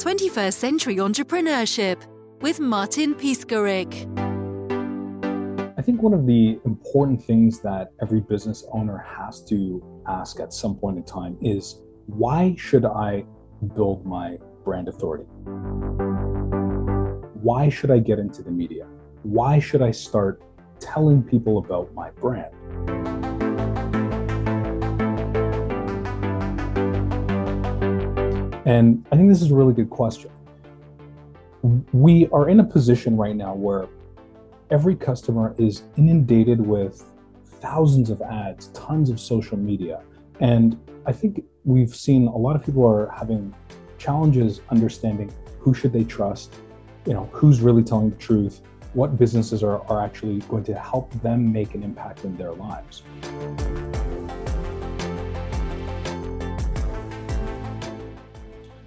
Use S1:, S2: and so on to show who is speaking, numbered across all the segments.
S1: 21st Century Entrepreneurship with Martin Piskarik.
S2: I think one of the important things that every business owner has to ask at some point in time is why should I build my brand authority? Why should I get into the media? Why should I start telling people about my brand? And I think this is a really good question. We are in a position right now where every customer is inundated with thousands of ads, tons of social media. And I think we've seen a lot of people are having challenges understanding who should they trust, you know, who's really telling the truth, what businesses are, are actually going to help them make an impact in their lives.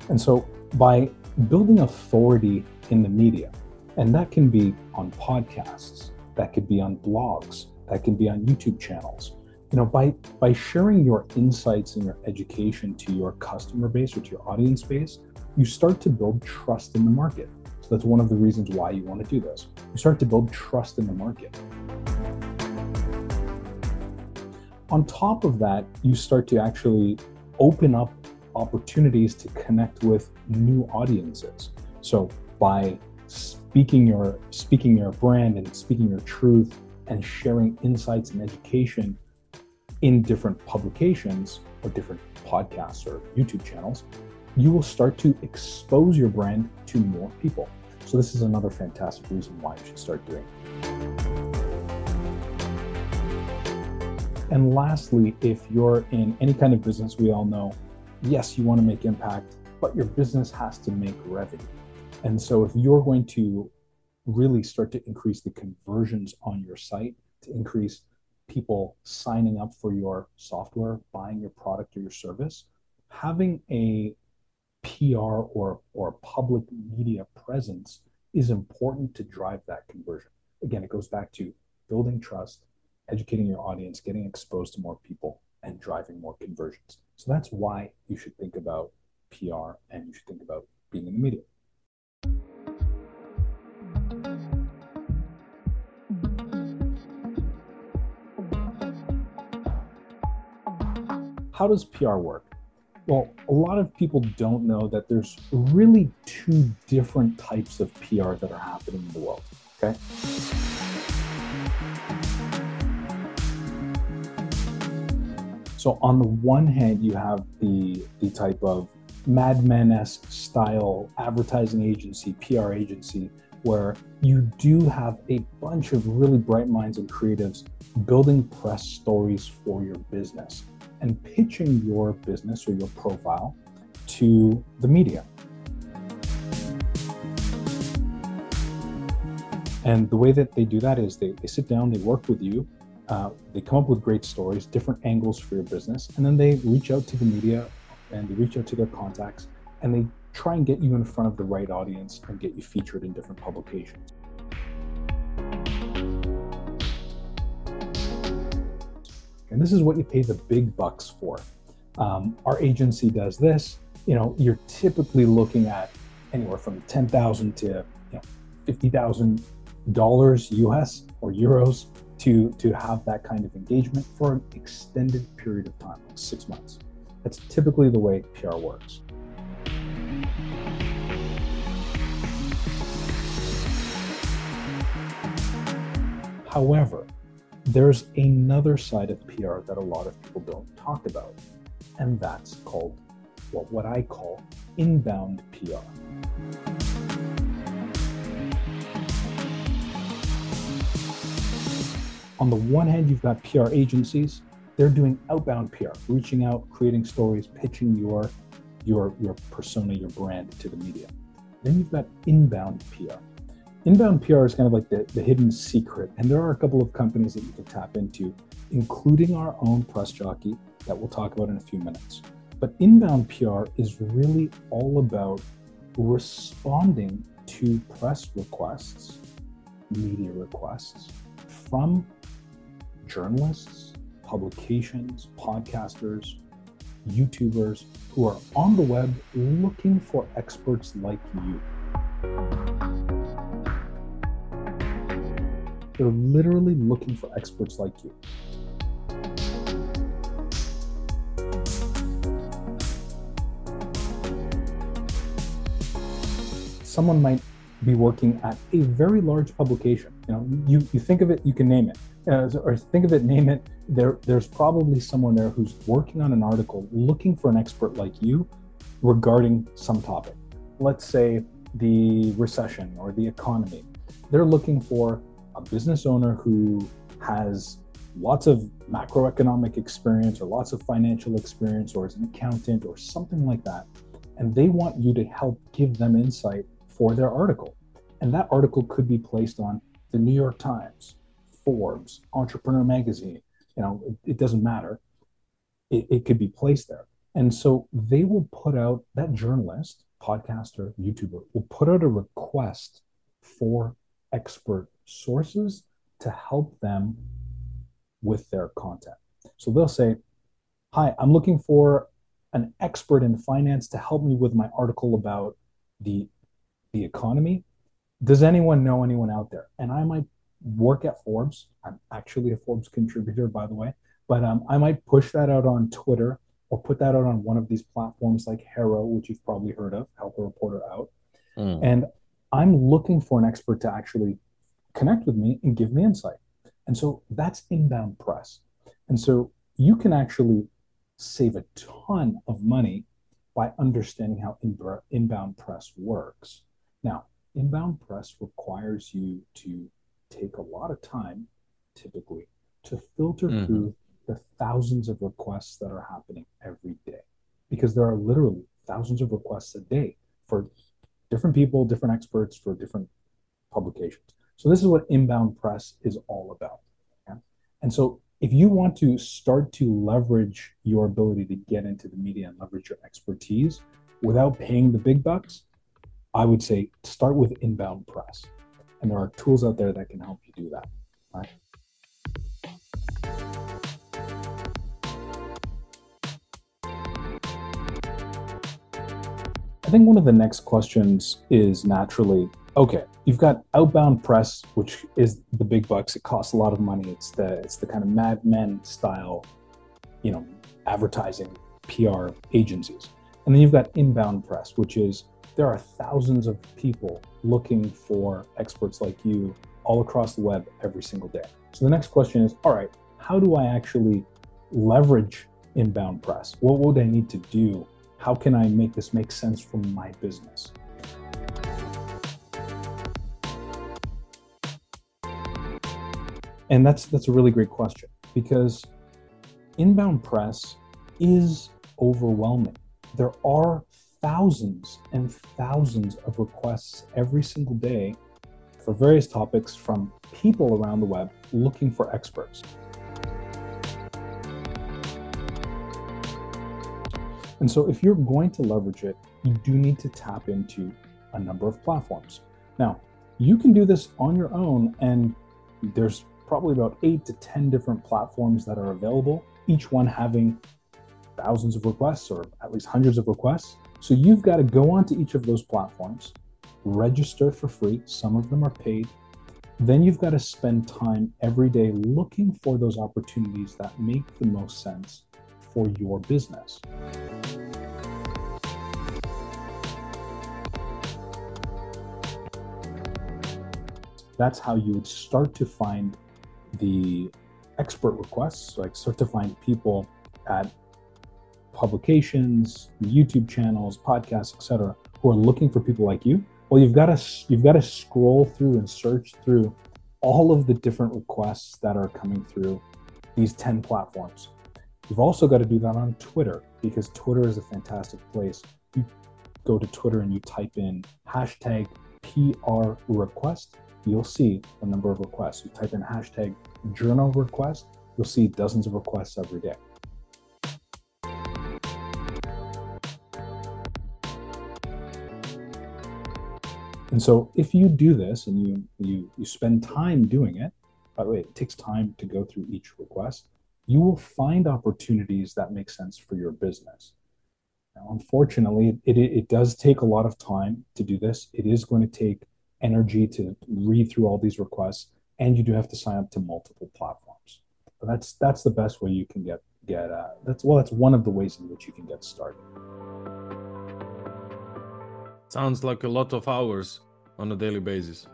S2: And so by building authority in the media, and that can be on podcasts, that could be on blogs, that can be on YouTube channels. You know, by by sharing your insights and your education to your customer base or to your audience base, you start to build trust in the market. So that's one of the reasons why you want to do this. You start to build trust in the market. On top of that, you start to actually open up opportunities to connect with new audiences. So by speaking your speaking your brand and speaking your truth and sharing insights and education in different publications or different podcasts or YouTube channels, you will start to expose your brand to more people. So this is another fantastic reason why you should start doing it. And lastly, if you're in any kind of business, we all know yes, you want to make impact, but your business has to make revenue. And so if you're going to really start to increase the conversions on your site, to increase people signing up for your software, buying your product or your service, having a PR or, or public media presence is important to drive that conversion. Again, it goes back to building trust, educating your audience, getting exposed to more people, and driving more conversions. So that's why you should think about PR and you should think about being in the media. How does PR work? Well, a lot of people don't know that there's really two different types of PR that are happening in the world. Okay. So on the one hand, you have the the type of Mad Men-esque style advertising agency, PR agency, where you do have a bunch of really bright minds and creatives building press stories for your business and pitching your business or your profile to the media. And the way that they do that is they, they sit down, they work with you, uh, they come up with great stories, different angles for your business, and then they reach out to the media and they reach out to their contacts and they try and get you in front of the right audience and get you featured in different publications. And this is what you pay the big bucks for. Um, our agency does this. You know, you're typically looking at anywhere from ten thousand to you know, fifty thousand dollars US or euros to to have that kind of engagement for an extended period of time, like six months. That's typically the way PR works. However, there's another side of PR that a lot of people don't talk about, and that's called well, what I call inbound PR. On the one hand, you've got PR agencies. They're doing outbound PR, reaching out, creating stories, pitching your your your persona, your brand to the media. Then you've got inbound PR. Inbound PR is kind of like the, the hidden secret. And there are a couple of companies that you can tap into, including our own press jockey that we'll talk about in a few minutes. But inbound PR is really all about responding to press requests, media requests from journalists, publications, podcasters, YouTubers who are on the web looking for experts like you. They're literally looking for experts like you. Someone might be working at a very large publication. You know, you, you think of it, you can name it. Uh, or think of it, name it. There, there's probably someone there who's working on an article looking for an expert like you regarding some topic. Let's say the recession or the economy. They're looking for a business owner who has lots of macroeconomic experience or lots of financial experience or is an accountant or something like that. And they want you to help give them insight for their article. And that article could be placed on the New York Times, Forbes, Entrepreneur Magazine. You know, it, it doesn't matter. It, it could be placed there. And so they will put out that journalist, podcaster, YouTuber will put out a request for expert sources to help them with their content. So they'll say, Hi, I'm looking for an expert in finance to help me with my article about the the economy. Does anyone know anyone out there? And I might work at Forbes. I'm actually a Forbes contributor, by the way, but um, I might push that out on Twitter or put that out on one of these platforms like HARO, which you've probably heard of, Help a Reporter Out. Mm. And I'm looking for an expert to actually connect with me and give me insight. And so that's inbound press. And so you can actually save a ton of money by understanding how inbound press works. Now, inbound press requires you to take a lot of time, typically, to filter mm-hmm. through the thousands of requests that are happening every day. Because there are literally thousands of requests a day for different people, different experts, for different publications. So, this is what inbound press is all about. Okay? And so, if you want to start to leverage your ability to get into the media and leverage your expertise without paying the big bucks, I would say start with inbound press. And there are tools out there that can help you do that. Right? I think one of the next questions is naturally okay, you've got outbound press, which is the big bucks. It costs a lot of money. It's the it's the kind of Mad Men style, you know, advertising PR agencies. And then you've got inbound press, which is there are thousands of people looking for experts like you all across the web every single day. So the next question is all right, how do I actually leverage inbound press? What would I need to do? How can I make this make sense for my business? And that's that's a really great question because inbound press is overwhelming. There are thousands and thousands of requests every single day for various topics from people around the web looking for experts. And so, if you're going to leverage it, you do need to tap into a number of platforms. Now, you can do this on your own, and there's probably about eight to 10 different platforms that are available, each one having thousands of requests or at least hundreds of requests. So you've got to go onto each of those platforms, register for free. Some of them are paid. Then you've got to spend time every day looking for those opportunities that make the most sense for your business. That's how you would start to find the expert requests, like start to find people at publications, YouTube channels, podcasts, etc., who are looking for people like you, well, you've got to you've got to scroll through and search through all of the different requests that are coming through these 10 platforms. You've also got to do that on Twitter because Twitter is a fantastic place. You go to Twitter and you type in hashtag PR request, you'll see the number of requests. You type in hashtag journo request, you'll see dozens of requests every day. And so if you do this and you, you, you spend time doing it, by the way, it takes time to go through each request. you will find opportunities that make sense for your business. Now, unfortunately, it, it, it does take a lot of time to do this. It is going to take energy to read through all these requests, and you do have to sign up to multiple platforms. But that's that's the best way you can get get. Uh, that's well, that's one of the ways in which you can get started.
S3: Sounds like a lot of hours on a daily basis.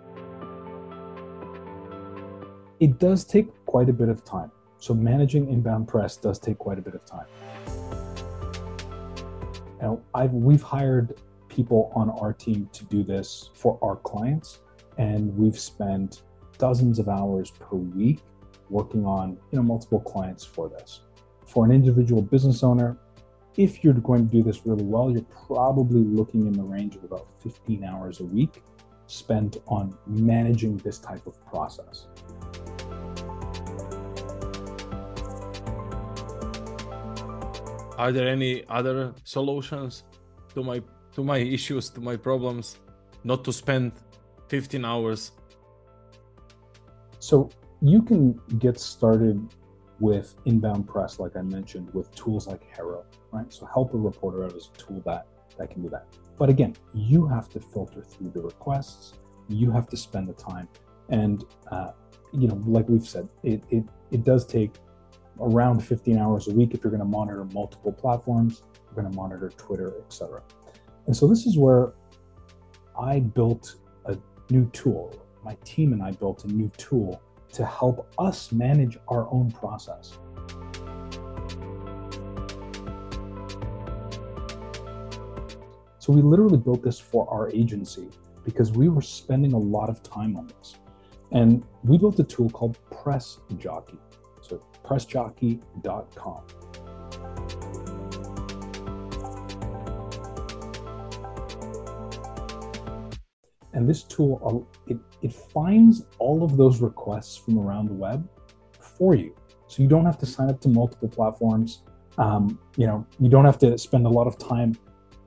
S2: It does take quite a bit of time. So managing inbound press does take quite a bit of time. Now, I've we've hired people on our team to do this for our clients, and we've spent dozens of hours per week working on you know multiple clients for this. For an individual business owner, if you're going to do this really well, you're probably looking in the range of about 15 hours a week spent on managing this type of process.
S3: Are there any other solutions to my to my issues, to my problems, not to spend 15 hours?
S2: So you can get started with inbound press, like I mentioned, with tools like HARO, right? So help a reporter out is a tool that that can do that. But again, you have to filter through the requests. You have to spend the time, and uh, you know, like we've said, it it it does take around 15 hours a week if you're going to monitor multiple platforms. You're going to monitor Twitter, etc. And so this is where I built a new tool. My team and I built a new tool to help us manage our own process. So we literally built this for our agency because we were spending a lot of time on this. And we built a tool called Press Jockey. So pressjockey.com. And this tool, uh, it, it finds all of those requests from around the web for you. So you don't have to sign up to multiple platforms. Um, you know, you don't have to spend a lot of time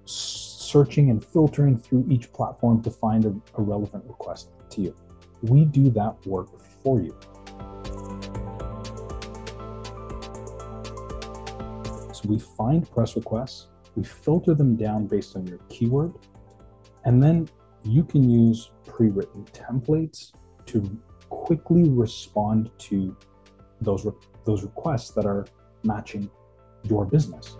S2: searching and filtering through each platform to find a, a relevant request to you. We do that work for you. So we find press requests, we filter them down based on your keyword, and then you can use pre-written templates to quickly respond to those re- those requests that are matching your business.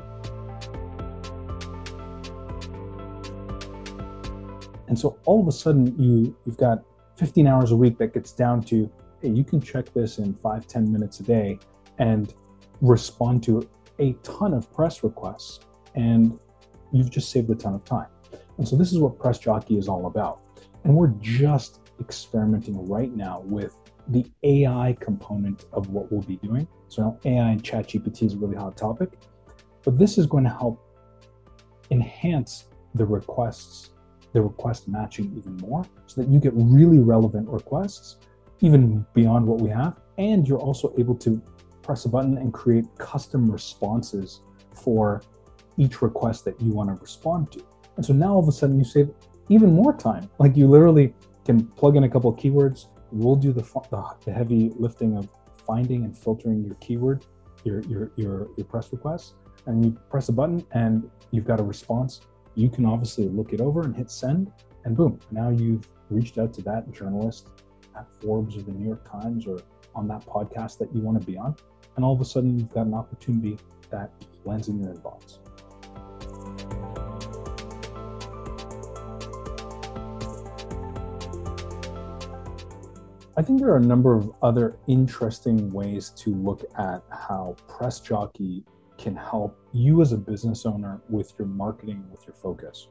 S2: And so all of a sudden you you've got 15 hours a week that gets down to hey, you can check this in five, 10 minutes a day and respond to a ton of press requests and you've just saved a ton of time. And so this is what Press Jockey is all about. And we're just experimenting right now with the AI component of what we'll be doing. So now AI and ChatGPT is a really hot topic, but this is going to help enhance the requests, the request matching even more so that you get really relevant requests, even beyond what we have. And you're also able to press a button and create custom responses for each request that you want to respond to. And so now all of a sudden you save even more time. Like you literally can plug in a couple of keywords. We'll do the, the, heavy lifting of finding and filtering your keyword, your, your, your, your press requests. And you press a button and you've got a response. You can obviously look it over and hit send, and boom, now you've reached out to that journalist at Forbes or the New York Times or on that podcast that you want to be on. And all of a sudden, you've got an opportunity that lands in your inbox. I think there are a number of other interesting ways to look at how Press Jockey can help you as a business owner with your marketing, with your focus.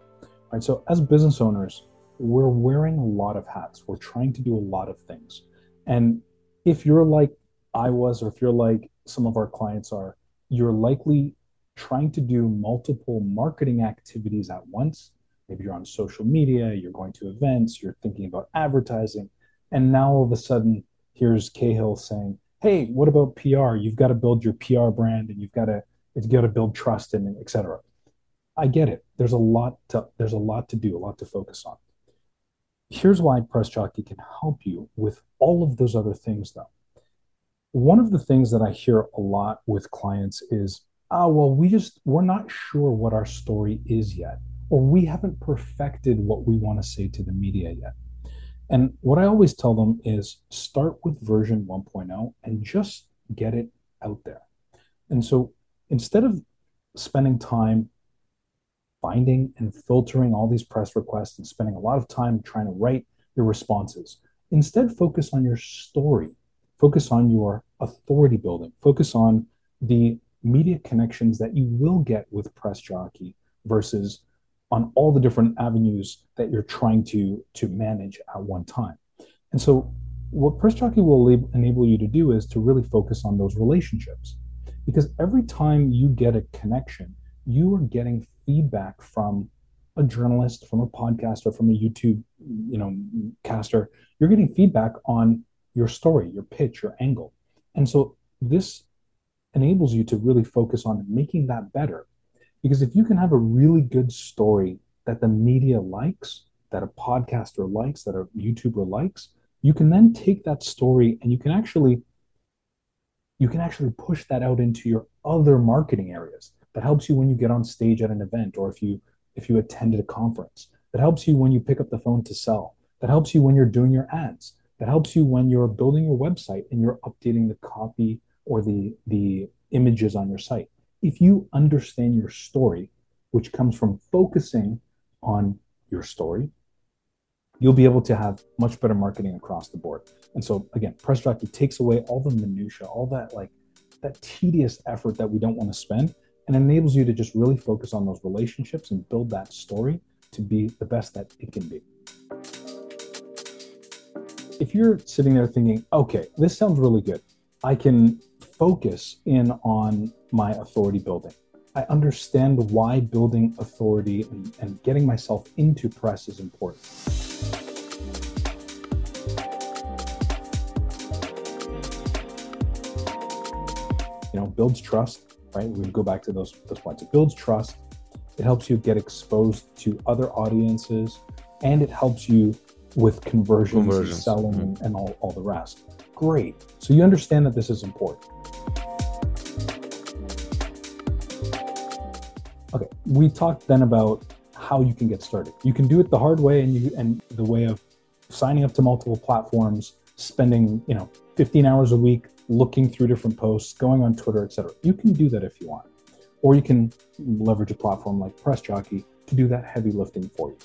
S2: Right. So as business owners, we're wearing a lot of hats. We're trying to do a lot of things. And if you're like I was, or if you're like some of our clients are, you're likely trying to do multiple marketing activities at once. Maybe you're on social media, you're going to events, you're thinking about advertising and now all of a sudden, here's Cahill saying, "Hey, what about PR? You've got to build your PR brand, and you've got to you've got to build trust, and etc." I get it. There's a lot to there's a lot to do, a lot to focus on. Here's why Press Jockey can help you with all of those other things, though. one of the things that I hear a lot with clients is, oh, well, we just, we're not sure what our story is yet, or we haven't perfected what we want to say to the media yet. And what I always tell them is start with version 1.0 and just get it out there. And so instead of spending time finding and filtering all these press requests and spending a lot of time trying to write your responses, instead focus on your story, focus on your authority building, focus on the media connections that you will get with Press Jockey versus on all the different avenues that you're trying to to manage at one time. And so what Press Jockey will enable you to do is to really focus on those relationships. Because every time you get a connection, you are getting feedback from a journalist, from a podcaster, from a YouTube, you know, caster. You're getting feedback on your story, your pitch, your angle. And so this enables you to really focus on making that better because if you can have a really good story that the media likes, that a podcaster likes, that a YouTuber likes, you can then take that story and you can actually you can actually push that out into your other marketing areas. That helps you when you get on stage at an event or if you if you attended a conference. That helps you when you pick up the phone to sell. That helps you when you're doing your ads. That helps you when you're building your website and you're updating the copy or the the images on your site if you understand your story, which comes from focusing on your story, you'll be able to have much better marketing across the board. And so again, Press Jockey takes away all the minutia, all that like that tedious effort that we don't want to spend and enables you to just really focus on those relationships and build that story to be the best that it can be. If you're sitting there thinking, okay, this sounds really good. I can focus in on my authority building. I understand why building authority and, and getting myself into press is important. You know, builds trust, right? We go back to those, those points. It builds trust. It helps you get exposed to other audiences, and it helps you with conversions, conversions. selling, mm-hmm. and, and all, all the rest. Great. So you understand that this is important. Okay, we talked then about how you can get started. You can do it the hard way and you and the way of signing up to multiple platforms, spending, you know, 15 hours a week looking through different posts, going on Twitter, etc. You can do that if you want. Or you can leverage a platform like Press Jockey to do that heavy lifting for you.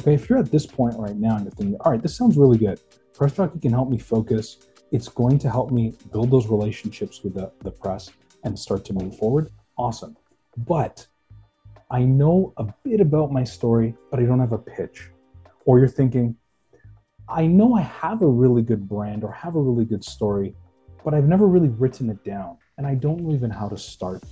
S2: Okay, if you're at this point right now and you're thinking, all right, this sounds really good. Press Jockey can help me focus it's going to help me build those relationships with the, the press and start to move forward. Awesome. But I know a bit about my story, but I don't have a pitch. Or you're thinking, I know I have a really good brand or have a really good story, but I've never really written it down and I don't know even how to start.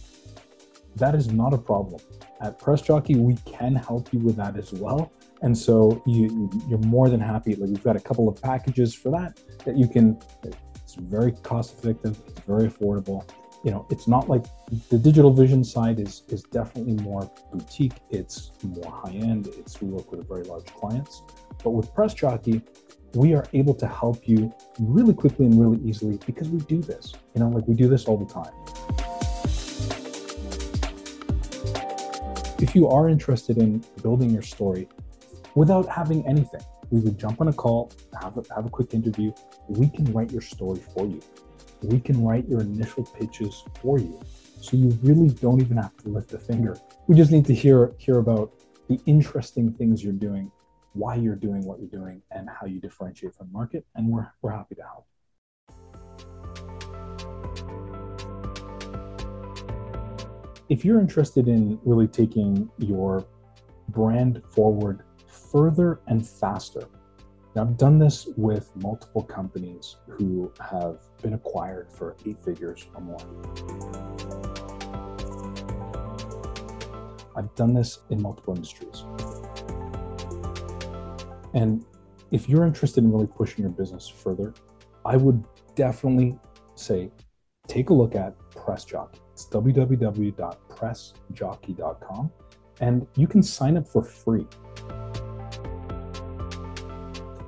S2: That is not a problem. At Press Jockey, we can help you with that as well. And so you, you're more than happy. Like we've got a couple of packages for that that you can. It's very cost effective. It's very affordable. You know, it's not like the digital vision side is is definitely more boutique. It's more high end. It's we work with very large clients. But with Press Jockey, we are able to help you really quickly and really easily because we do this. You know, like we do this all the time. If you are interested in building your story, without having anything. We would jump on a call, have a, have a quick interview. We can write your story for you. We can write your initial pitches for you. So you really don't even have to lift a finger. We just need to hear hear about the interesting things you're doing, why you're doing what you're doing, and how you differentiate from the market. And we're we're happy to help. If you're interested in really taking your brand forward further and faster. Now, I've done this with multiple companies who have been acquired for eight figures or more. I've done this in multiple industries. And if you're interested in really pushing your business further, I would definitely say take a look at Press Jockey. It's www.pressjockey.com and you can sign up for free.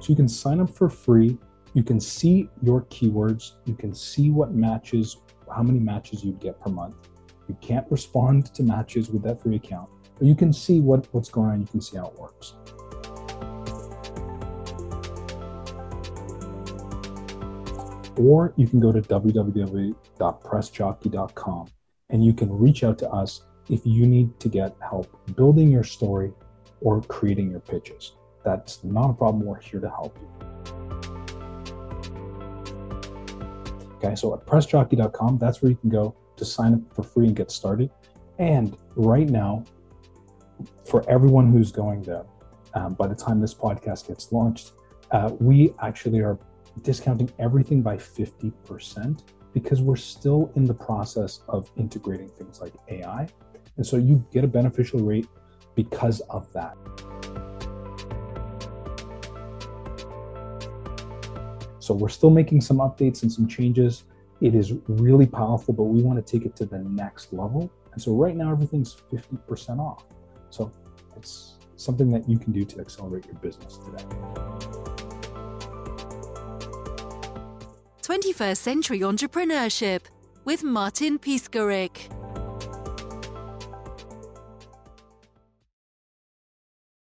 S2: So you can sign up for free. You can see your keywords. You can see what matches, how many matches you get per month. You can't respond to matches with that free account, but you can see what, what's going on. You can see how it works. Or you can go to www.pressjockey.com and you can reach out to us if you need to get help building your story or creating your pitches. That's not a problem. We're here to help you. Okay, so at pressjockey.com, that's where you can go to sign up for free and get started. And right now, for everyone who's going there, um, by the time this podcast gets launched, uh, we actually are discounting everything by 50% because we're still in the process of integrating things like AI. And so you get a beneficial rate because of that. So we're still making some updates and some changes. It is really powerful, but we want to take it to the next level. And so right now, everything's 50% off. So it's something that you can do to accelerate your business today.
S1: 21st Century Entrepreneurship with Martin Piskarik.